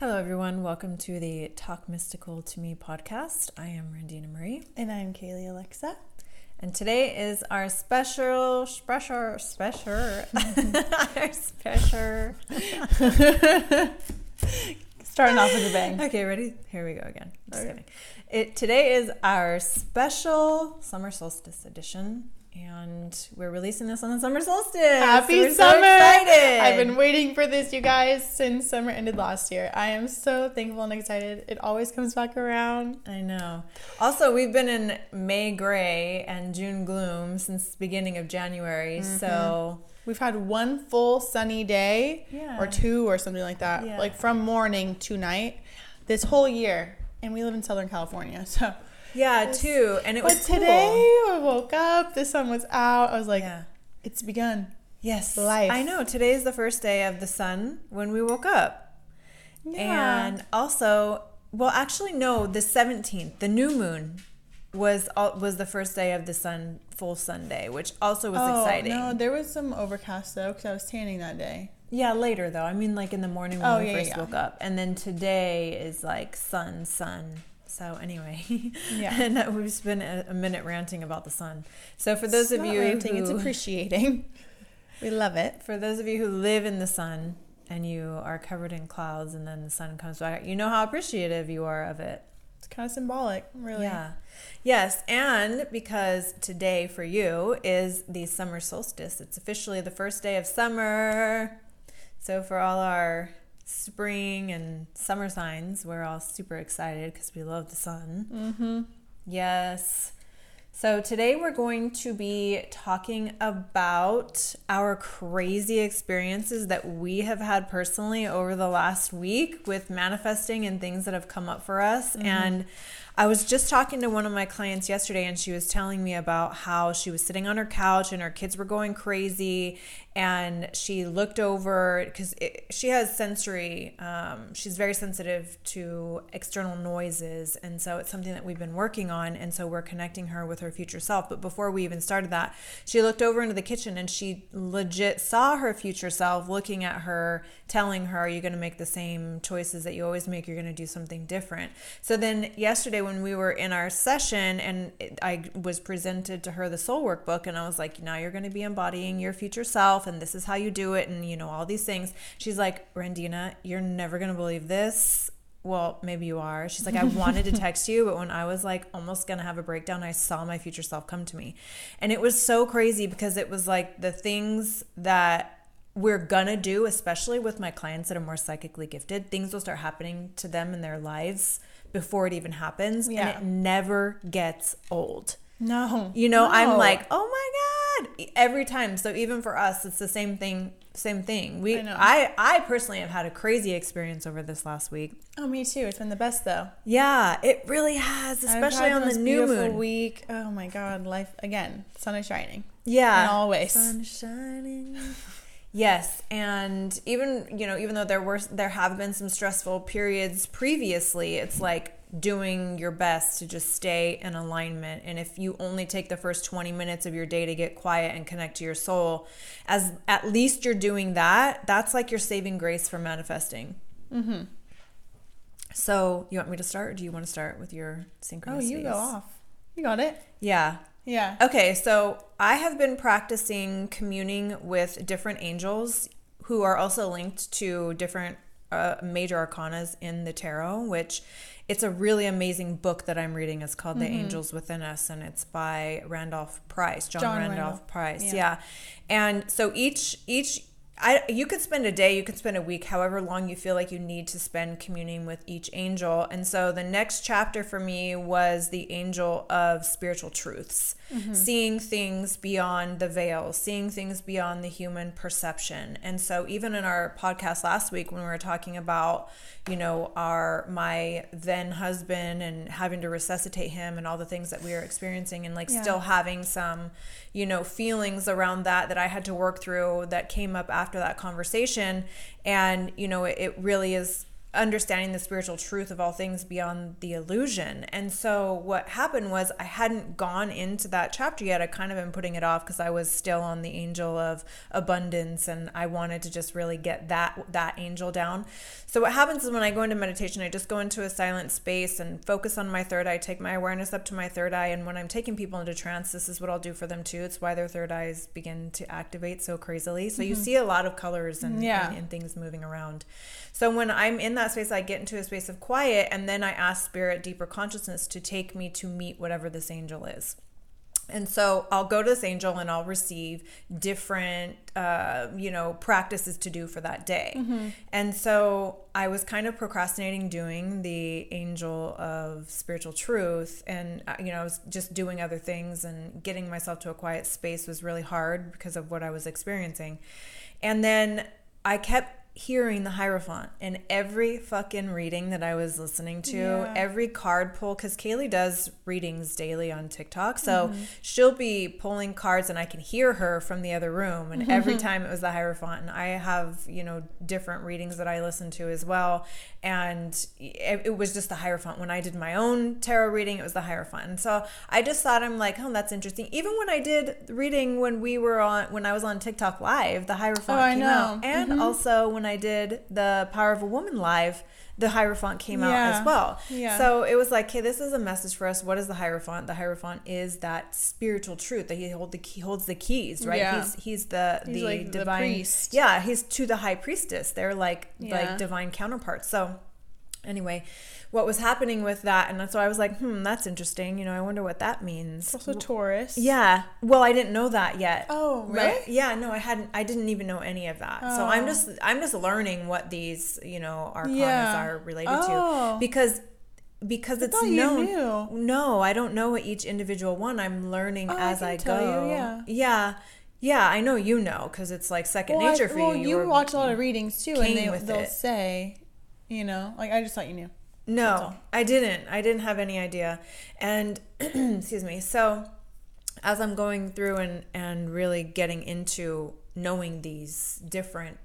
Hello, everyone. Welcome to the Talk Mystical to Me podcast. I am Randina Marie. And I'm Kaylee Alexa. And today is our special, special, special, our special. Starting off with a bang. Okay, ready? Here we go again. Just okay. kidding. It, today is our special summer solstice edition and we're releasing this on the summer solstice. Happy so summer! So I've been waiting for this, you guys, since summer ended last year. I am so thankful and excited. It always comes back around. I know. Also, we've been in May gray and June gloom since the beginning of January, mm-hmm. so we've had one full sunny day yeah. or two or something like that, yeah. like from morning to night this whole year. And we live in Southern California, so yeah, too. And it but was today I woke up, the sun was out. I was like, yeah. it's begun. Yes. Life. I know. Today is the first day of the sun when we woke up. Yeah. And also, well, actually, no, the 17th, the new moon was was the first day of the sun full Sunday, which also was oh, exciting. No, there was some overcast though because I was tanning that day. Yeah, later though. I mean, like in the morning when oh, we yeah, first yeah. woke up, and then today is like sun, sun, so anyway, yeah, and we've spent a, a, minute ranting about the sun. So for those it's of you ranting, who, it's appreciating. we love it. For those of you who live in the sun and you are covered in clouds, and then the sun comes back, you know how appreciative you are of it. It's kind of symbolic, really. Yeah. Yes, and because today for you is the summer solstice, it's officially the first day of summer. So for all our spring and summer signs, we're all super excited because we love the sun. Mm-hmm. Yes. So, today we're going to be talking about our crazy experiences that we have had personally over the last week with manifesting and things that have come up for us. Mm-hmm. And I was just talking to one of my clients yesterday, and she was telling me about how she was sitting on her couch and her kids were going crazy. And she looked over because she has sensory, um, she's very sensitive to external noises. And so it's something that we've been working on. And so we're connecting her with her future self. But before we even started that, she looked over into the kitchen and she legit saw her future self looking at her, telling her, Are you going to make the same choices that you always make? You're going to do something different. So then yesterday, when we were in our session and I was presented to her the soul workbook and I was like, now you're going to be embodying your future self and this is how you do it and you know all these things. She's like, Randina, you're never going to believe this. Well, maybe you are. She's like, I wanted to text you, but when I was like almost to have a breakdown, I saw my future self come to me. And it was so crazy because it was like the things that we're gonna do, especially with my clients that are more psychically gifted, things will start happening to them in their lives before it even happens. Yeah. And it never gets old. No. You know, no. I'm like, oh my God. Every time. So even for us, it's the same thing. Same thing. We I, I I personally have had a crazy experience over this last week. Oh, me too. It's been the best though. Yeah, it really has, especially on the, the new moon week. Oh my God, life again. Sun is shining. Yeah, and always sun shining. Yes, and even you know, even though there were there have been some stressful periods previously, it's like doing your best to just stay in alignment. And if you only take the first 20 minutes of your day to get quiet and connect to your soul, as at least you're doing that, that's like your saving grace for manifesting. Mm-hmm. So, you want me to start, or do you want to start with your synchronicities? Oh, you go off. You got it. Yeah. Yeah. Okay, so I have been practicing communing with different angels who are also linked to different uh, major arcanas in the tarot, which it's a really amazing book that I'm reading. It's called mm-hmm. The Angels Within Us, and it's by Randolph Price, John, John Randolph, Randolph, Price. Yeah. yeah. And so each each I, you could spend a day, you could spend a week, however long you feel like you need to spend communing with each angel. And so the next chapter for me was the angel of spiritual truths, mm-hmm. seeing things beyond the veil, seeing things beyond the human perception. And so even in our podcast last week, when we were talking about, you know, our my then husband and having to resuscitate him and all the things that we were experiencing and like yeah. still having some, you know, feelings around that that I had to work through that came up after that conversation. And, you know, it, it really is understanding the spiritual truth of all things beyond the illusion. And so what happened was I hadn't gone into that chapter yet. I kind of been putting it off because I was still on the angel of abundance and I wanted to just really get that that angel down. So what happens is when I go into meditation, I just go into a silent space and focus on my third eye, take my awareness up to my third eye, and when I'm taking people into trance, this is what I'll do for them too. It's why their third eyes begin to activate so crazily. So mm-hmm. you see a lot of colors and, yeah. and, and things moving around. So when I'm in that space, I get into a space of quiet and then I ask spirit, deeper consciousness to take me to meet whatever this angel is. And so I'll go to this angel and I'll receive different, uh, you know, practices to do for that day. Mm-hmm. And so I was kind of procrastinating doing the angel of spiritual truth. And, uh, you know, I was just doing other things and getting myself to a quiet space was really hard because of what I was experiencing. And then I kept hearing the Hierophant in every fucking reading that I was listening to, yeah. every card pull, because Kaylee does readings daily on TikTok. So mm-hmm. she'll be pulling cards and I can hear her from the other room. And every time it was the Hierophant. And I have, you know, different readings that I listen to as well. And it, it was just the Hierophant. When I did my own tarot reading, it was the Hierophant. And so I just thought, I'm like, oh, that's interesting. Even when I did reading when we were on, when I was on TikTok live, the Hierophant oh, came out. And mm-hmm. also when I did the Power of a Woman live, the Hierophant came yeah. out as well. Yeah. So it was like, hey, this is a message for us. What is the Hierophant? The Hierophant is that spiritual truth that he hold the he holds the keys, right? Yeah. He's he's the he's the like divine. The yeah, he's to the high priestess. They're like yeah. like divine counterparts. So anyway, what was happening with that. And so I was like, hmm, that's interesting. You know, I wonder what that means. Also Taurus. Yeah. Well, I didn't know that yet. Oh, right. Yeah. No, I hadn't. I didn't even know any of that. Oh. So I'm oh. just I'm just learning what these you know arcanas yeah. are related oh. to because because it's known. No, I don't know what each individual one. I'm learning oh, as I, I go. You, yeah. Yeah. Yeah, I know you know because it's like second well, nature I, for well, you. You, you watch a lot of readings too, and they, they'll it. say, you know, like I just thought you knew. No, I didn't. I didn't have any idea. And excuse me. So as I'm going through and and really getting into knowing these different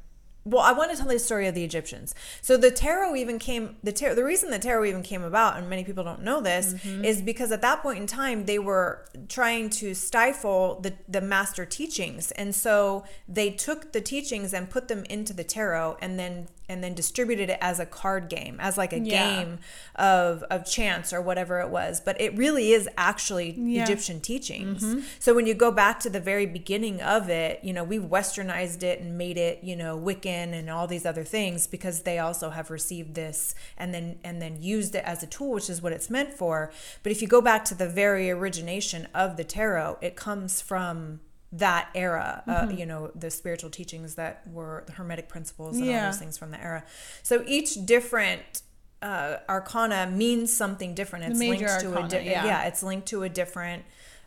well, I want to tell the story of the Egyptians. So the tarot even came the tarot the reason the tarot even came about, and many people don't know this, mm-hmm. is because at that point in time they were trying to stifle the the master teachings, and so they took the teachings and put them into the tarot, and then and then distributed it as a card game, as like a yeah. game of of chance or whatever it was. But it really is actually yeah. Egyptian teachings. Mm-hmm. So when you go back to the very beginning of it, you know, we've westernized it and made it, you know, Wiccan and all these other things because they also have received this and then and then used it as a tool, which is what it's meant for. But if you go back to the very origination of the tarot, it comes from that era, uh, mm-hmm. uh, you know, the spiritual teachings that were the Hermetic principles and yeah. all those things from the era. So each different uh, arcana means something different. It's linked arcana, to a di- yeah. yeah, it's linked to a different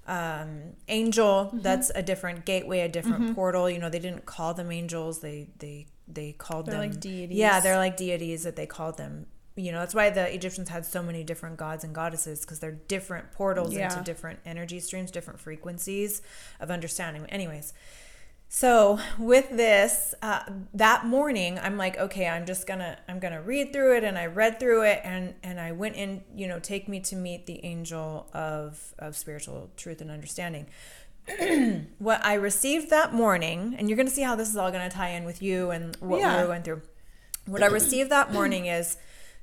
um, angel. Mm-hmm. That's a different gateway, a different mm-hmm. portal. You know, they didn't call them angels. They they they called they're them like deities. Yeah, they're like deities that they called them you know that's why the egyptians had so many different gods and goddesses because they're different portals yeah. into different energy streams different frequencies of understanding anyways so with this uh, that morning i'm like okay i'm just gonna i'm gonna read through it and i read through it and and i went in you know take me to meet the angel of of spiritual truth and understanding what i received that morning and you're gonna see how this is all gonna tie in with you and what yeah. we went through what i received that morning is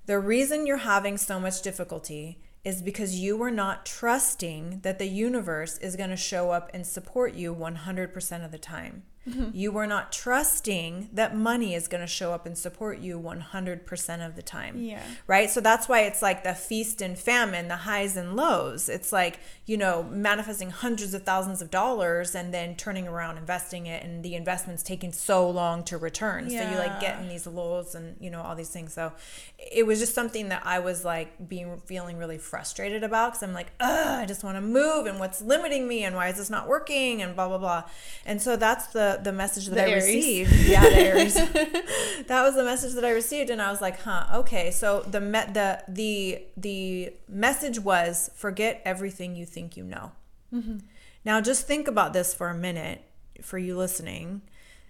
the reason you're having so much difficulty is because you were not trusting that the universe is going to show up and support you 100% of the time. Mm-hmm. You were not trusting that money is going to show up and support you 100% of the time. Yeah. Right? So that's why it's like the feast and famine, the highs and lows. It's like, you know, manifesting hundreds of thousands of dollars and then turning around investing it and the investment's taking so long to return. Yeah. So you like get in these lows and, you know, all these things. So it was just something that I was like being feeling really frustrated about because I'm like, ugh, I just want to move and what's limiting me and why is this not working and blah, blah, blah. And so that's the the message that the I Aries. received. Yeah, that was the message that I received, and I was like, huh, okay. So the me- the the the message was forget everything you think you know. Mm-hmm. Now just think about this for a minute for you listening.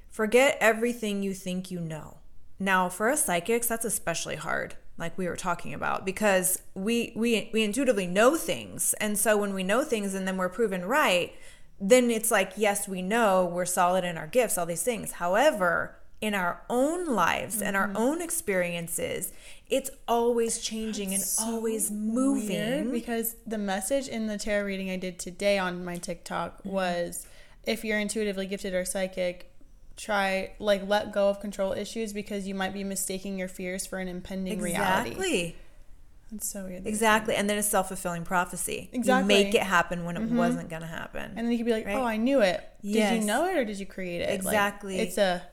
Forget everything you think you know. Now, for us psychics, that's especially hard like we were talking about because we we we intuitively know things and so when we know things and then we're proven right then it's like yes we know we're solid in our gifts all these things however in our own lives mm-hmm. and our mm-hmm. own experiences it's always changing That's and so always moving because the message in the tarot reading i did today on my tiktok mm-hmm. was if you're intuitively gifted or psychic try like let go of control issues because you might be mistaking your fears for an impending exactly. reality. Exactly. That's so weird. Exactly. And then it's self fulfilling prophecy. Exactly. You make it happen when it mm-hmm. wasn't gonna happen. And then you could be like, right? Oh, I knew it. Yes. Did you know it or did you create it? Exactly. Like, it's a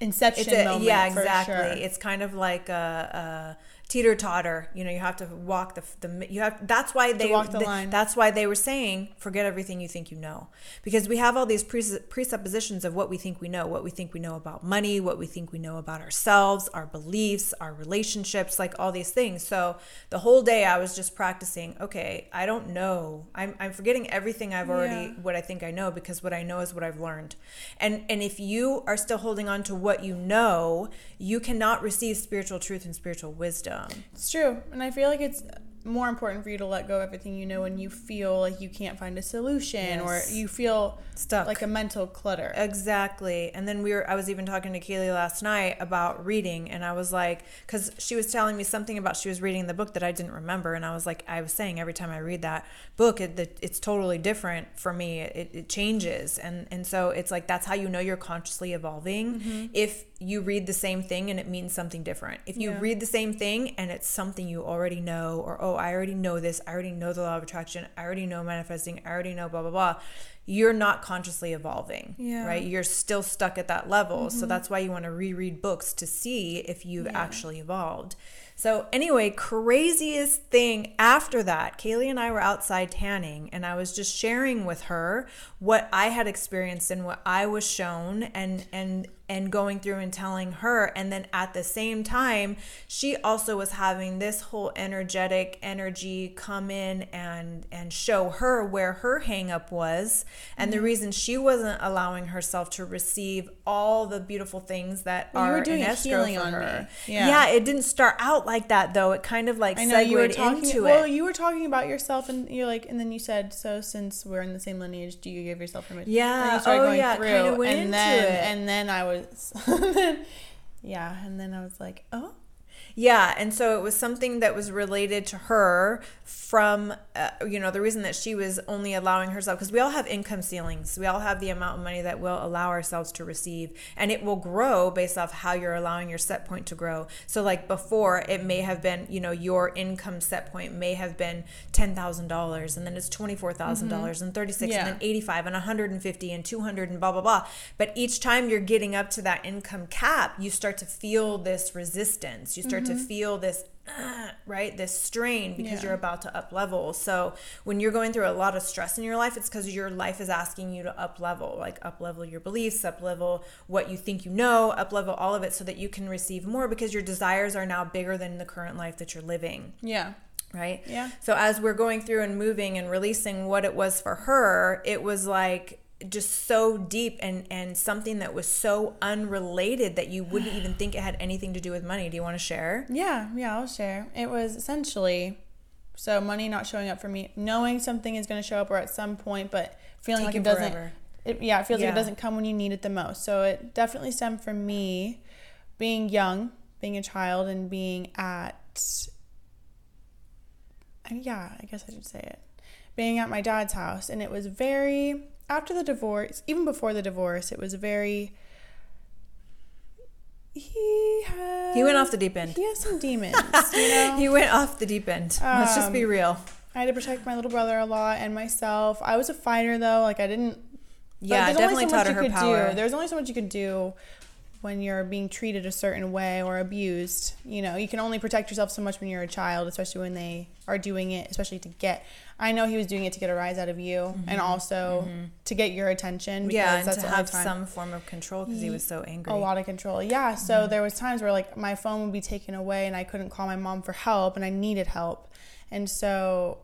inception it's a, moment. Yeah, exactly. Sure. It's kind of like a, a teeter totter. You know, you have to walk the the you have. That's why they walk the, the line. That's why they were saying forget everything you think you know, because we have all these presuppositions of what we think we know, what we think we know about money, what we think we know about ourselves, our beliefs, our relationships, like all these things. So the whole day I was just practicing. Okay, I don't know. I'm I'm forgetting everything I've already yeah. what I think I know because what I know is what I've learned, and and if you are still holding on to what you know, you cannot receive spiritual truth and spiritual wisdom. Um, it's true. And I feel like it's more important for you to let go of everything you know when you feel like you can't find a solution yes. or you feel stuck. like a mental clutter. Exactly. And then we were i was even talking to kaylee last night about reading and i was like because she was telling me something about she was reading the book that i didn't remember and i was like i was saying every time i read that book it, it's totally different for me. It, it changes. And and so it's like that's how you know you're consciously evolving. Mm-hmm. if you read the same thing and it means something different. If you yeah. read the same thing and it's something you already know or oh I already know this. I already know the law of attraction. I already know manifesting. I already know blah, blah, blah. You're not consciously evolving, yeah. right? You're still stuck at that level. Mm-hmm. So that's why you want to reread books to see if you've yeah. actually evolved. So, anyway, craziest thing after that, Kaylee and I were outside tanning, and I was just sharing with her what I had experienced and what I was shown, and and and going through and telling her. And then at the same time, she also was having this whole energetic energy come in and and show her where her hangup was, and mm-hmm. the reason she wasn't allowing herself to receive all the beautiful things that well, are in escrow for her. Yeah. yeah, it didn't start out like that though. It kind of like I know you were talking, into well, it. Well, you were talking about yourself, and you're like, and then you said, so since we're in the same lineage, do you give yourself permission? Yeah. oh yeah. Through, kind of went and into then, it. And then I was, yeah, and then I was like, oh yeah, and so it was something that was related to her from, uh, you know, the reason that she was only allowing herself, because we all have income ceilings. We all have the amount of money that we'll allow ourselves to receive, and it will grow based off how you're allowing your set point to grow. So, like before, it may have been, you know, your income set point may have been $10,000, and then it's $24,000, mm-hmm. and 36 yeah. and then 85 and 150 and 200 and blah, blah, blah. But each time you're getting up to that income cap, you start to feel this resistance. You start start mm-hmm. to feel this uh, right this strain because yeah. you're about to up level. So when you're going through a lot of stress in your life it's because your life is asking you to up level like up level your beliefs up level what you think you know up level all of it so that you can receive more because your desires are now bigger than the current life that you're living. Yeah. Right? Yeah. So as we're going through and moving and releasing what it was for her it was like just so deep and and something that was so unrelated that you wouldn't even think it had anything to do with money. Do you want to share? Yeah, yeah, I'll share. It was essentially so money not showing up for me, knowing something is going to show up or at some point, but feeling like it doesn't. It, yeah, it feels yeah. like it doesn't come when you need it the most. So it definitely stemmed from me being young, being a child, and being at. Yeah, I guess I should say it. Being at my dad's house, and it was very after the divorce, even before the divorce, it was very. He had. He went off the deep end. He has some demons. you know? He went off the deep end. Um, Let's just be um, real. I had to protect my little brother a lot and myself. I was a fighter though. Like I didn't. Yeah, definitely so taught her, her power. Do. There's only so much you could do when you're being treated a certain way or abused. You know, you can only protect yourself so much when you're a child, especially when they are doing it, especially to get. I know he was doing it to get a rise out of you, mm-hmm. and also mm-hmm. to get your attention. Because yeah, and to have some form of control because he, he, was so angry. A lot of control. Yeah. So mm-hmm. there was times where like my phone would be taken away, and I couldn't call my mom for help, and I needed help, and so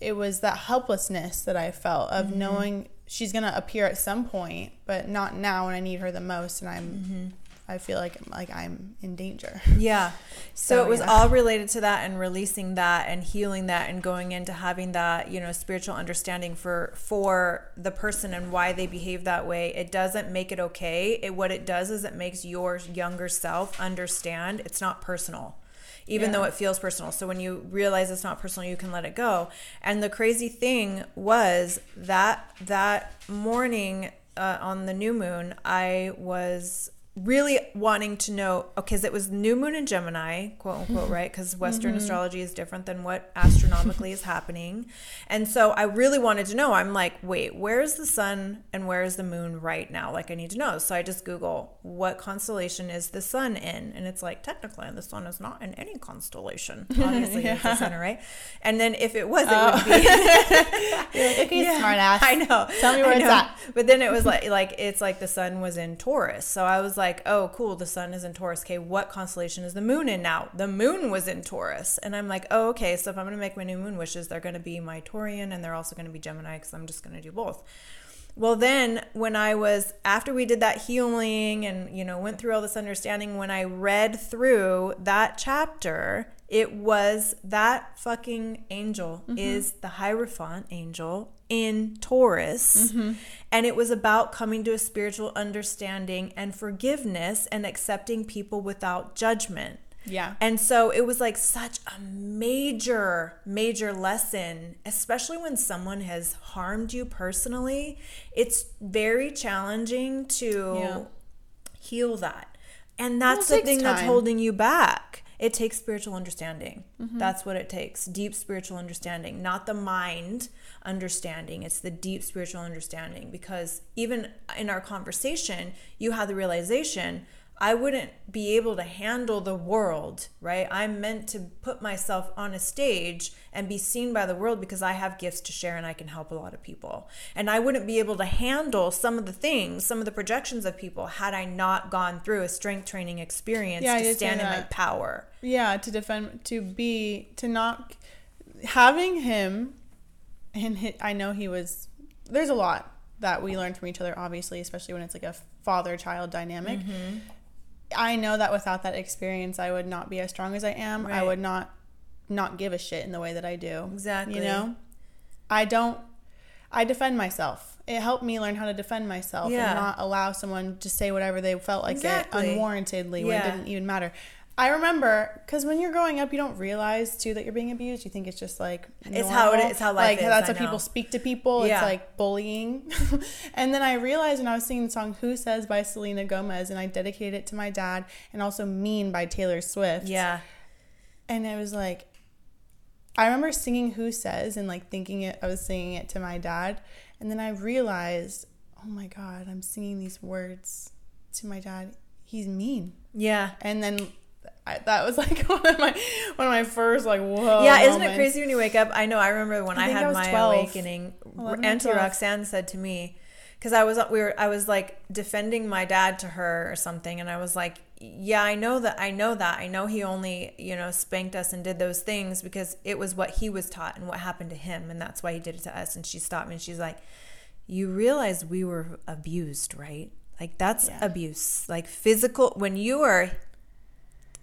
it was that helplessness that I felt of knowing she's gonna appear at some point, but not now when I need her the most, and I'm mm-hmm. I feel like like I'm in danger. Yeah. So, so it was yeah. all related to that and releasing that and healing that and going into having that, you know, spiritual understanding for for the person and why they behave that way. It doesn't make it okay. It what it does is it makes your younger self understand it's not personal even yeah. though it feels personal. So when you realize it's not personal, you can let it go. And the crazy thing was that that morning uh, on the new moon, I was really wanting to know okay because it was new moon in gemini quote unquote right? Because western mm-hmm. astrology is different than what astronomically is happening. And so i really wanted to know. I'm like wait where's the sun and where's the moon right now? Like i need to know. So i just google what constellation is the sun in? And it's like technically the sun is not in any constellation. Obviously yeah. it's the center right? And then if it was oh. it would be like, okay yeah, smart ass. I know. Tell me where it's at. But then it was like like it's like the sun was in taurus. So i was like like, oh, cool, the sun is in Taurus. Okay, what constellation is the moon in now? The moon was in Taurus. And I'm like, oh, okay, so if I'm going to make my new moon wishes, they're going to be my Taurian and they're also going to be Gemini because I'm just going to do both. Well, then when I was, after we did that healing and, you know, went through all this understanding, when I read through that chapter, it was that fucking angel mm-hmm. is the Hierophant angel in Taurus. Mm-hmm. And it was about coming to a spiritual understanding and forgiveness and accepting people without judgment. Yeah. And so it was like such a major, major lesson, especially when someone has harmed you personally. It's very challenging to yeah. heal that. And that's well, the thing time. that's holding you back. It takes spiritual understanding. Mm-hmm. That's what it takes. Deep spiritual understanding, not the mind understanding. It's the deep spiritual understanding because even in our conversation, you had the realization I wouldn't be able to handle the world, right? I'm meant to put myself on a stage and be seen by the world because I have gifts to share and I can help a lot of people. And I wouldn't be able to handle some of the things, some of the projections of people had I not gone through a strength training experience yeah, to stand in my power. Yeah, to defend, to be, to not, having him, and I know he was, there's a lot that we learn from each other, obviously, especially when it's like a father child dynamic. Mm-hmm I know that without that experience, I would not be as strong as I am. Right. I would not not give a shit in the way that I do. Exactly. You know, I don't. I defend myself. It helped me learn how to defend myself yeah. and not allow someone to say whatever they felt like exactly. it unwarrantedly yeah. when it didn't even matter. I remember because when you're growing up, you don't realize too that you're being abused. You think it's just like normal. it's how it is. It's how life like is. that's I how know. people speak to people. Yeah. It's like bullying. and then I realized when I was singing the song "Who Says" by Selena Gomez, and I dedicated it to my dad, and also "Mean" by Taylor Swift. Yeah. And it was like, I remember singing "Who Says" and like thinking it. I was singing it to my dad, and then I realized, oh my god, I'm singing these words to my dad. He's mean. Yeah. And then I, that was like one of my one of my first like whoa. Yeah, isn't moments. it crazy when you wake up? I know. I remember when I, I had I my 12, awakening. Oh, Auntie Roxanne said to me, because I was we were I was like defending my dad to her or something, and I was like, yeah, I know that. I know that. I know he only you know spanked us and did those things because it was what he was taught and what happened to him, and that's why he did it to us. And she stopped me and she's like, you realize we were abused, right? Like that's yeah. abuse, like physical. When you are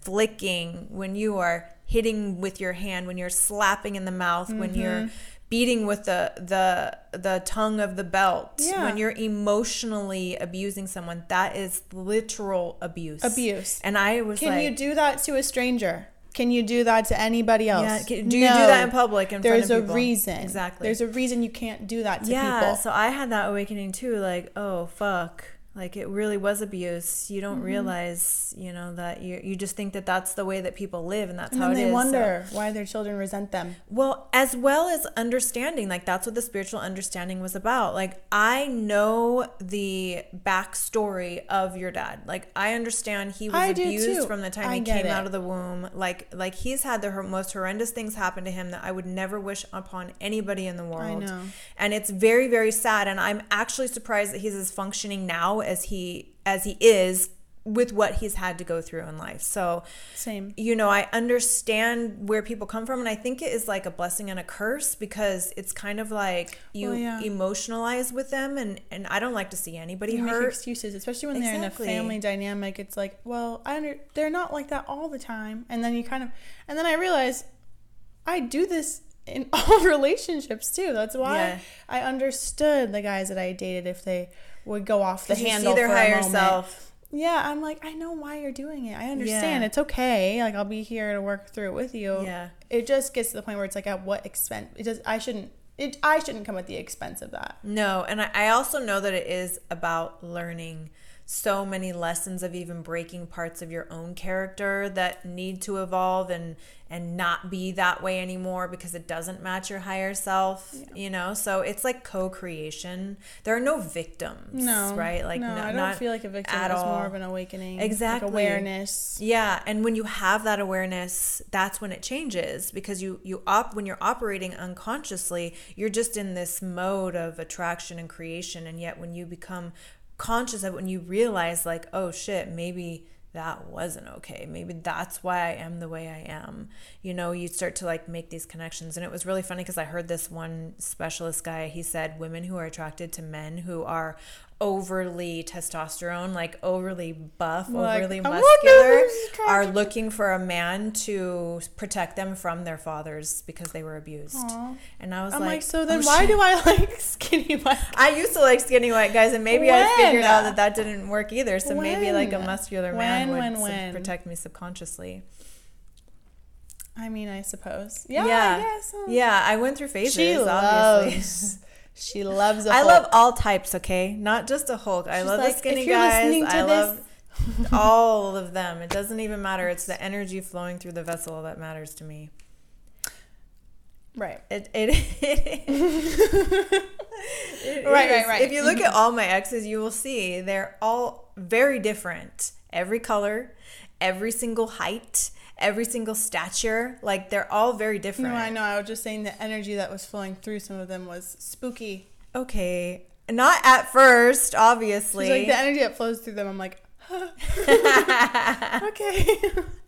flicking, when you are hitting with your hand, when you're slapping in the mouth, mm-hmm. when you're beating with the the the tongue of the belt yeah. when you're emotionally abusing someone that is literal abuse abuse and i was can like, you do that to a stranger can you do that to anybody else? Yeah. Can, do you do that in public? In There's a reason. Exactly. There's a reason you can't do that to yeah, people. So I had that awakening too. Like, oh fuck, like it really was abuse you don't mm-hmm. realize you know that you you just think that that's the way that people live and that's and how it they is. wonder so. why their children resent them well as well as understanding like that's what the spiritual understanding was about like i know the backstory of your dad like i understand he was I abused from the time I he came it. out of the womb like like he's had the most horrendous things happen to him that i would never wish upon anybody in the world I know. and it's very very sad and i'm actually surprised that he's as functioning now as he as he is with what he's had to go through in life. So, same. You know, I understand where people come from, and I think it is like a blessing and a curse because it's kind of like you well, yeah. emotionalize with them, and and I don't like to see anybody you hurt. Make excuses, especially when exactly. they're in a family dynamic. It's like, well, I under they're not like that all the time, and then you kind of, and then I realize, I do this in all relationships too. That's why yeah. I understood the guys that I dated if they would go off the handle for a moment. Self yeah, I'm like, I know why you're doing it. I understand. Yeah. It's okay. Like I'll be here to work through it with you. Yeah. It just gets to the point where it's like at what expense it does I shouldn't it I shouldn't come at the expense of that. No, and I, I also know that it is about learning so many lessons of even breaking parts of your own character that need to evolve and and not be that way anymore because it doesn't match your higher self yeah. you know? So it's like co-creation. There are no victims no right? Like no, no i don't feel like a victim. at it's all. more of an awakening exactly. like awareness. Yeah and when you have that awareness that's when it changes because you you op when you're operating unconsciously you're just in this mode of attraction and creation and yet when you become conscious of when you realize like oh shit maybe that wasn't okay. Maybe that's why i am the way i am. You know you start to like make these connections. And it was really funny because i heard this one specialist guy he said women who are attracted to men who are overly testosterone, like overly buff, like, overly muscular, are looking for a man to protect them from their fathers because they were abused. Aww. And I was I'm like, like, so then oh, why shit. do I like skinny white? I used to like skinny white guys, and maybe when? I figured out that that didn't work either. So when? maybe like a muscular man when, would sub- protect me subconsciously. I mean, I suppose. Yeah, yeah, I guess. Yeah, I went through phases. She obviously. Loves She loves I love all types, okay? Not just a Hulk. She's I love like, the skinny guys. I love all of them. It doesn't even matter. It's the energy flowing through the vessel that matters to me. Right. It it, it, it right, right, right. If you look at all my exes, you will see they're all very different. Every color, every single height, every single stature. Like they're all very different. No, I know. I was just saying the energy that was flowing through some of them was spooky. Okay. Not at first, obviously. She's like the energy that flows through them. I'm like, huh. okay.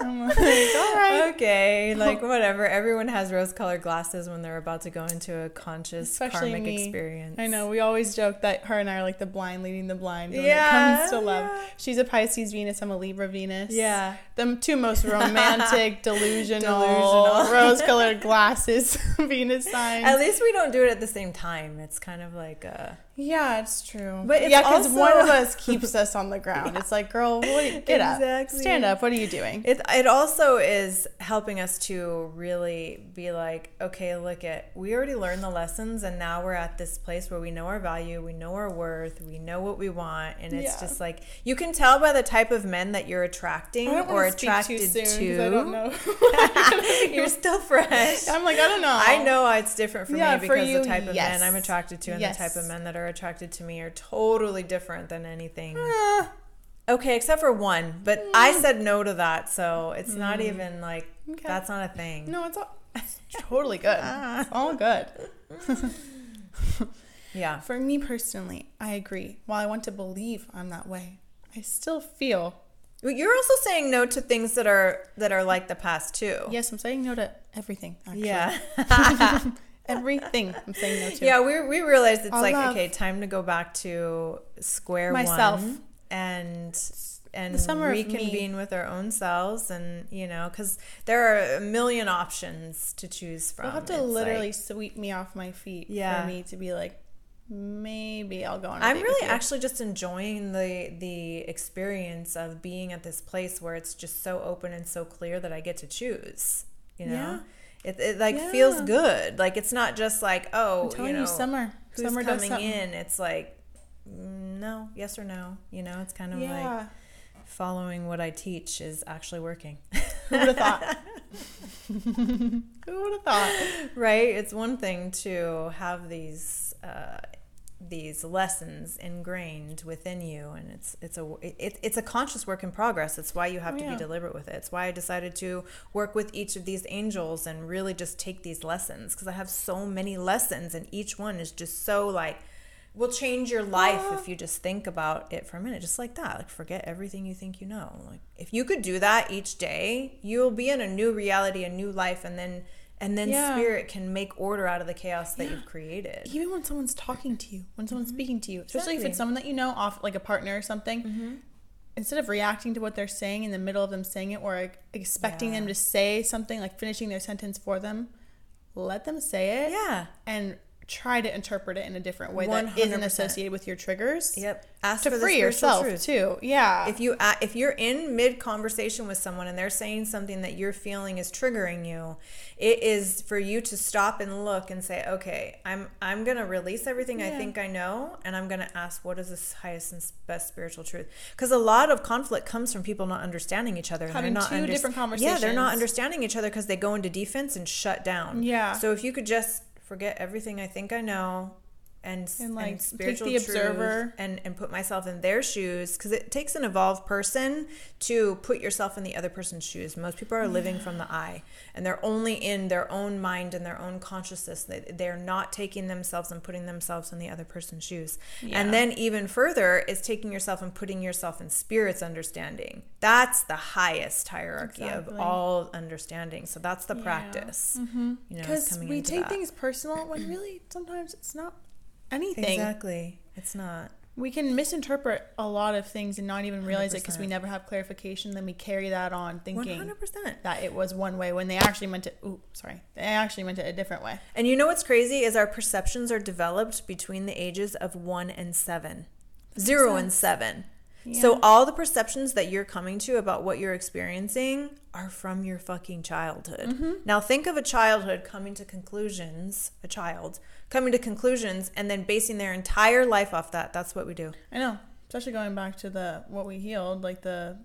I'm like, all right. Okay, like whatever. Everyone has rose-colored glasses when they're about to go into a conscious Especially karmic me. experience. I know. We always joke that her and I are like the blind leading the blind when yeah, it comes to love. Yeah. She's a Pisces Venus. I'm a Libra Venus. Yeah. The two most romantic, delusional, delusional. rose-colored glasses Venus signs. At least we don't do it at the same time. It's kind of like a yeah, it's true. But it's yeah, because one of us keeps us on the ground. Yeah. It's like, girl, what get exactly. up, stand up. What are you doing? It it also is helping us to really be like, okay, look at we already learned the lessons, and now we're at this place where we know our value, we know our worth, we know what we want, and it's yeah. just like you can tell by the type of men that you're attracting or attracted to. I don't know. you're still fresh. I'm like, I don't know. I know it's different for yeah, me because for you, the type of yes. men I'm attracted to and yes. the type of men that are attracted to me are totally different than anything. Uh, okay, except for one, but mm. I said no to that, so it's mm. not even like okay. that's not a thing. No, it's, all, it's totally good. it's all good. yeah. For me personally, I agree. While I want to believe I'm that way, I still feel you're also saying no to things that are that are like the past too. Yes, I'm saying no to everything. Actually. Yeah. everything I'm saying no to. Yeah, we we realized it's I'll like okay, time to go back to square myself. one and and reconvene with our own selves and you know because there are a million options to choose from you'll have to it's literally like, sweep me off my feet yeah. for me to be like maybe i'll go on i'm really actually just enjoying the the experience of being at this place where it's just so open and so clear that i get to choose you know yeah. It, it like yeah. feels good. Like it's not just like oh, you know, you, summer, who's summer coming in. It's like mm, no, yes or no. You know, it's kind of yeah. like following what I teach is actually working. Who would have thought? Who would have thought? Right? It's one thing to have these uh, these lessons ingrained within you and it's it's a it, it's a conscious work in progress it's why you have oh, to yeah. be deliberate with it it's why i decided to work with each of these angels and really just take these lessons because i have so many lessons and each one is just so like will change your life if you just think about it for a minute, just like that. Like forget everything you think you know. Like if you could do that each day, you'll be in a new reality, a new life, and then and then yeah. spirit can make order out of the chaos that yeah. you've created. Even when someone's talking to you, when someone's mm-hmm. speaking to you, especially exactly. if it's someone that you know, off like a partner or something. Mm-hmm. Instead of reacting to what they're saying in the middle of them saying it, or like, expecting yeah. them to say something, like finishing their sentence for them, let them say it. Yeah. And try to interpret it in a different way 100%. that isn't associated with your triggers. Yep. Ask to free yourself truth. too. Yeah. If you if you're in mid conversation with someone and they're saying something that you're feeling is triggering you, it is for you to stop and look and say, "Okay, I'm I'm going to release everything yeah. I think I know and I'm going to ask what is the highest and best spiritual truth?" Cuz a lot of conflict comes from people not understanding each other Having not two under- different conversations. Yeah, they're not understanding each other cuz they go into defense and shut down. Yeah. So if you could just forget everything I think I know and, and like and spiritual take the observer and and put myself in their shoes because it takes an evolved person to put yourself in the other person's shoes most people are living from the I and they're only in their own mind and their own consciousness they're not taking themselves and putting themselves in the other person's shoes yeah. and then even further is taking yourself and putting yourself in spirit's understanding that's the highest hierarchy exactly. of all understanding so that's the yeah. practice mm-hmm. you know because we take that. things personal when really sometimes it's not anything. Exactly. It's not. We can misinterpret a lot of things and not even realize 100%. it because we never have clarification. Then we carry that on thinking 100%. that it was one way when they actually meant it. Ooh, sorry. They actually meant it a different way. And you know what's crazy is our perceptions are developed between the ages of one and seven, zero and seven. So all the perceptions that you're coming to about what you're experiencing are from your fucking childhood. Mm-hmm. Now think of a childhood coming to conclusions, a child coming to conclusions and then basing their entire life off that. That's what we do. I know. Especially going back to the what we healed, like the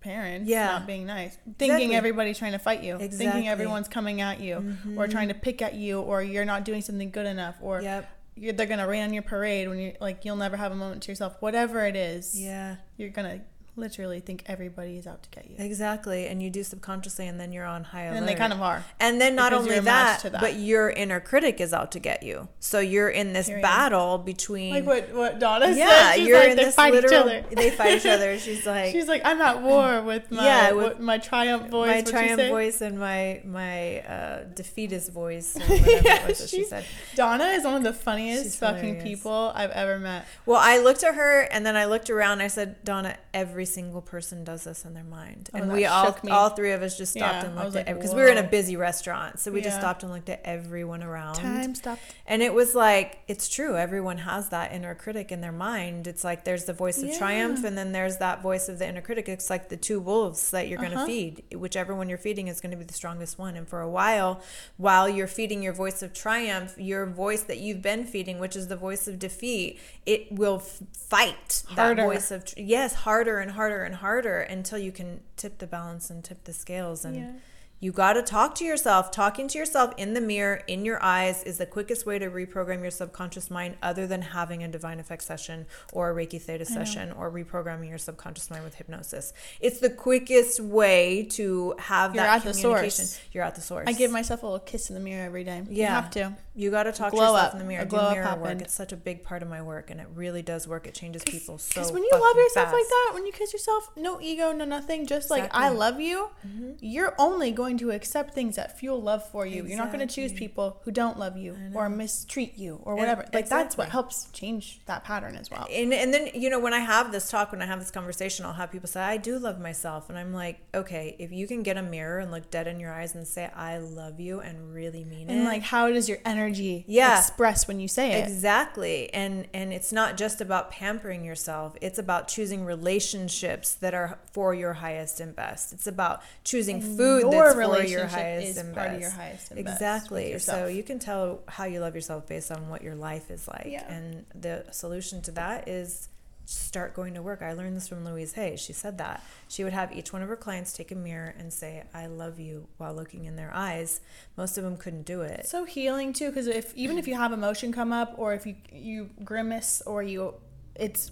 parents yeah. not being nice. Thinking exactly. everybody's trying to fight you. Exactly. Thinking everyone's coming at you mm-hmm. or trying to pick at you or you're not doing something good enough or yep they're gonna rain on your parade when you like you'll never have a moment to yourself. Whatever it is, yeah, you're gonna literally think everybody is out to get you. Exactly, and you do subconsciously, and then you're on high alert. And they kind of are. And then not only that, that, but your inner critic is out to get you. So you're in this Period. battle between like what what Donna said. yeah, said. you're like, in this fight literal. They fight each other. She's like she's like I'm at war with my yeah with my triumph voice. My triumph voice and my my uh, defeatist voice. yeah, she said. Donna is one of the funniest she's fucking hilarious. people I've ever met. Well, I looked at her and then I looked around. I said, Donna, every single person does this in their mind. Oh, and we all all three of us just stopped yeah, and looked at because like, we were in a busy restaurant. So we yeah. just stopped and looked at everyone around. Time stopped. And it was like it's true. Everyone has that inner critic in their mind. It's like there's the voice of yeah. triumph and then there's that voice of the inner critic. It's like the two wolves that you're going to uh-huh. feed. Whichever one you're feeding is going to be the strongest one. And for a while, while you're feeding your voice of triumph, your voice that you've been feeding, which is the voice of defeat, it will f- fight harder. that voice of yes, harder and harder and harder until you can tip the balance and tip the scales and yeah. You got to talk to yourself. Talking to yourself in the mirror, in your eyes, is the quickest way to reprogram your subconscious mind, other than having a divine effect session or a Reiki Theta session or reprogramming your subconscious mind with hypnosis. It's the quickest way to have You're that at communication. The source. You're at the source. I give myself a little kiss in the mirror every day. Yeah. You have to. You got to talk glow to yourself up. in the mirror. A glow Do mirror work. It's such a big part of my work, and it really does work. It changes people so. Because when you love yourself fast. like that, when you kiss yourself, no ego, no nothing, just exactly. like I love you, mm-hmm. you're only going going to accept things that fuel love for you. Exactly. You're not going to choose people who don't love you or mistreat you or whatever. And, like exactly. that's what helps change that pattern as well. And and then you know when I have this talk, when I have this conversation, I'll have people say, "I do love myself," and I'm like, "Okay, if you can get a mirror and look dead in your eyes and say I love you and really mean and it." And like, how does your energy yeah. express when you say it? Exactly. And and it's not just about pampering yourself. It's about choosing relationships that are for your highest and best. It's about choosing and food that's for your highest and best. Your highest and exactly. So you can tell how you love yourself based on what your life is like. Yeah. And the solution to that is start going to work. I learned this from Louise Hay. She said that. She would have each one of her clients take a mirror and say, I love you while looking in their eyes. Most of them couldn't do it. So healing too, because if even if you have emotion come up or if you you grimace or you it's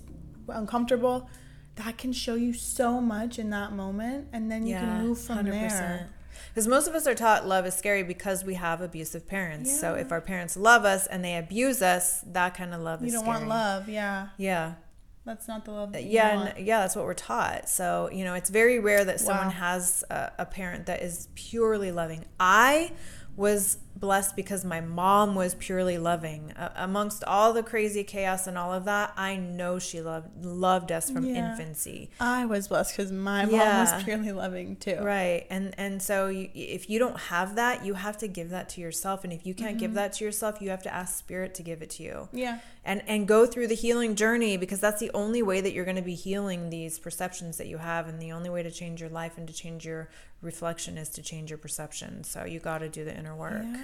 uncomfortable, that can show you so much in that moment and then you yeah, can move from 100%. there Because most of us are taught love is scary because we have abusive parents. Yeah. So if our parents love us and they abuse us, that kind of love you is don't want love, yeah. Yeah. That's not the love. That yeah, and, yeah, that's what we're taught. So you know, it's very rare that someone wow. has a, a parent that is purely loving. I was blessed because my mom was purely loving. Uh, amongst all the crazy chaos and all of that, I know she loved loved us from yeah. infancy. I was blessed because my mom was purely loving too. Right, and and so you, if you don't have that, you have to give that to yourself. And if you can't mm-hmm. give that to yourself, you have to ask Spirit to give it to you. Yeah, and and go through the healing journey because that's the only way that you're going to be healing these perceptions that you have, and the only way to change your life and to change your reflection is to change your perception. So you got to do the inner work. Yeah.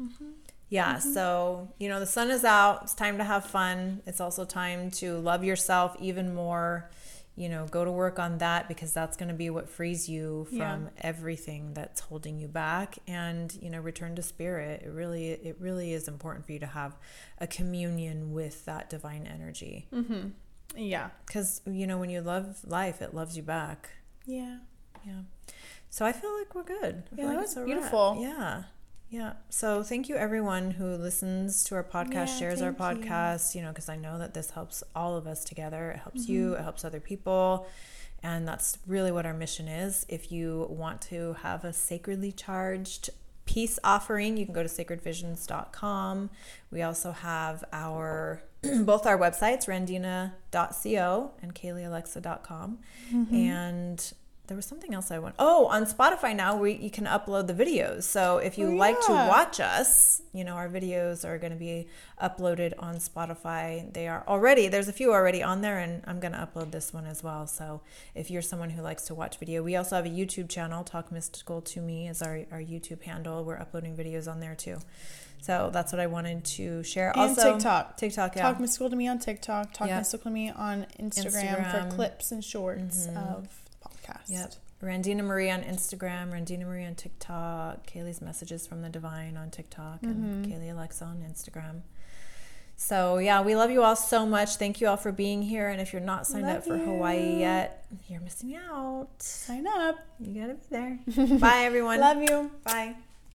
Mm-hmm. Yeah, mm-hmm. so you know the sun is out. It's time to have fun. It's also time to love yourself even more. You know, go to work on that because that's going to be what frees you from yeah. everything that's holding you back and, you know, return to spirit. It really it really is important for you to have a communion with that divine energy. Mm-hmm. Yeah. Cuz you know, when you love life, it loves you back. Yeah. Yeah. So I feel like we're good. I yeah, like that was beautiful. Yeah. Yeah. So thank you everyone who listens to our podcast, yeah, shares our podcast, you. you know, because I know that this helps all of us together. It helps mm-hmm. you, it helps other people. And that's really what our mission is. If you want to have a sacredly charged peace offering, you can go to sacredvisions.com. We also have our both our websites, randina.co and kayleealexa.com. Mm-hmm. And there was something else I want. Oh, on Spotify now we you can upload the videos. So if you oh, like to watch us, you know our videos are going to be uploaded on Spotify. They are already there's a few already on there, and I'm going to upload this one as well. So if you're someone who likes to watch video, we also have a YouTube channel. Talk Mystical to Me is our our YouTube handle. We're uploading videos on there too. So that's what I wanted to share. And also, TikTok. TikTok, yeah. Talk Mystical to Me on TikTok. Talk yep. Mystical to Me on Instagram, Instagram, for clips and shorts mm-hmm. of podcast. Yep. Randina Marie on Instagram, Randina Marie on TikTok, Kaylee's Messages from the Divine on TikTok, mm-hmm. and Kaylee Alexa on Instagram. So, yeah, we love you all so much. Thank you all for being here. And if you're not signed love up for you. Hawaii yet, you're missing out. Sign up. You got to be there. Bye, everyone. Love you. Bye.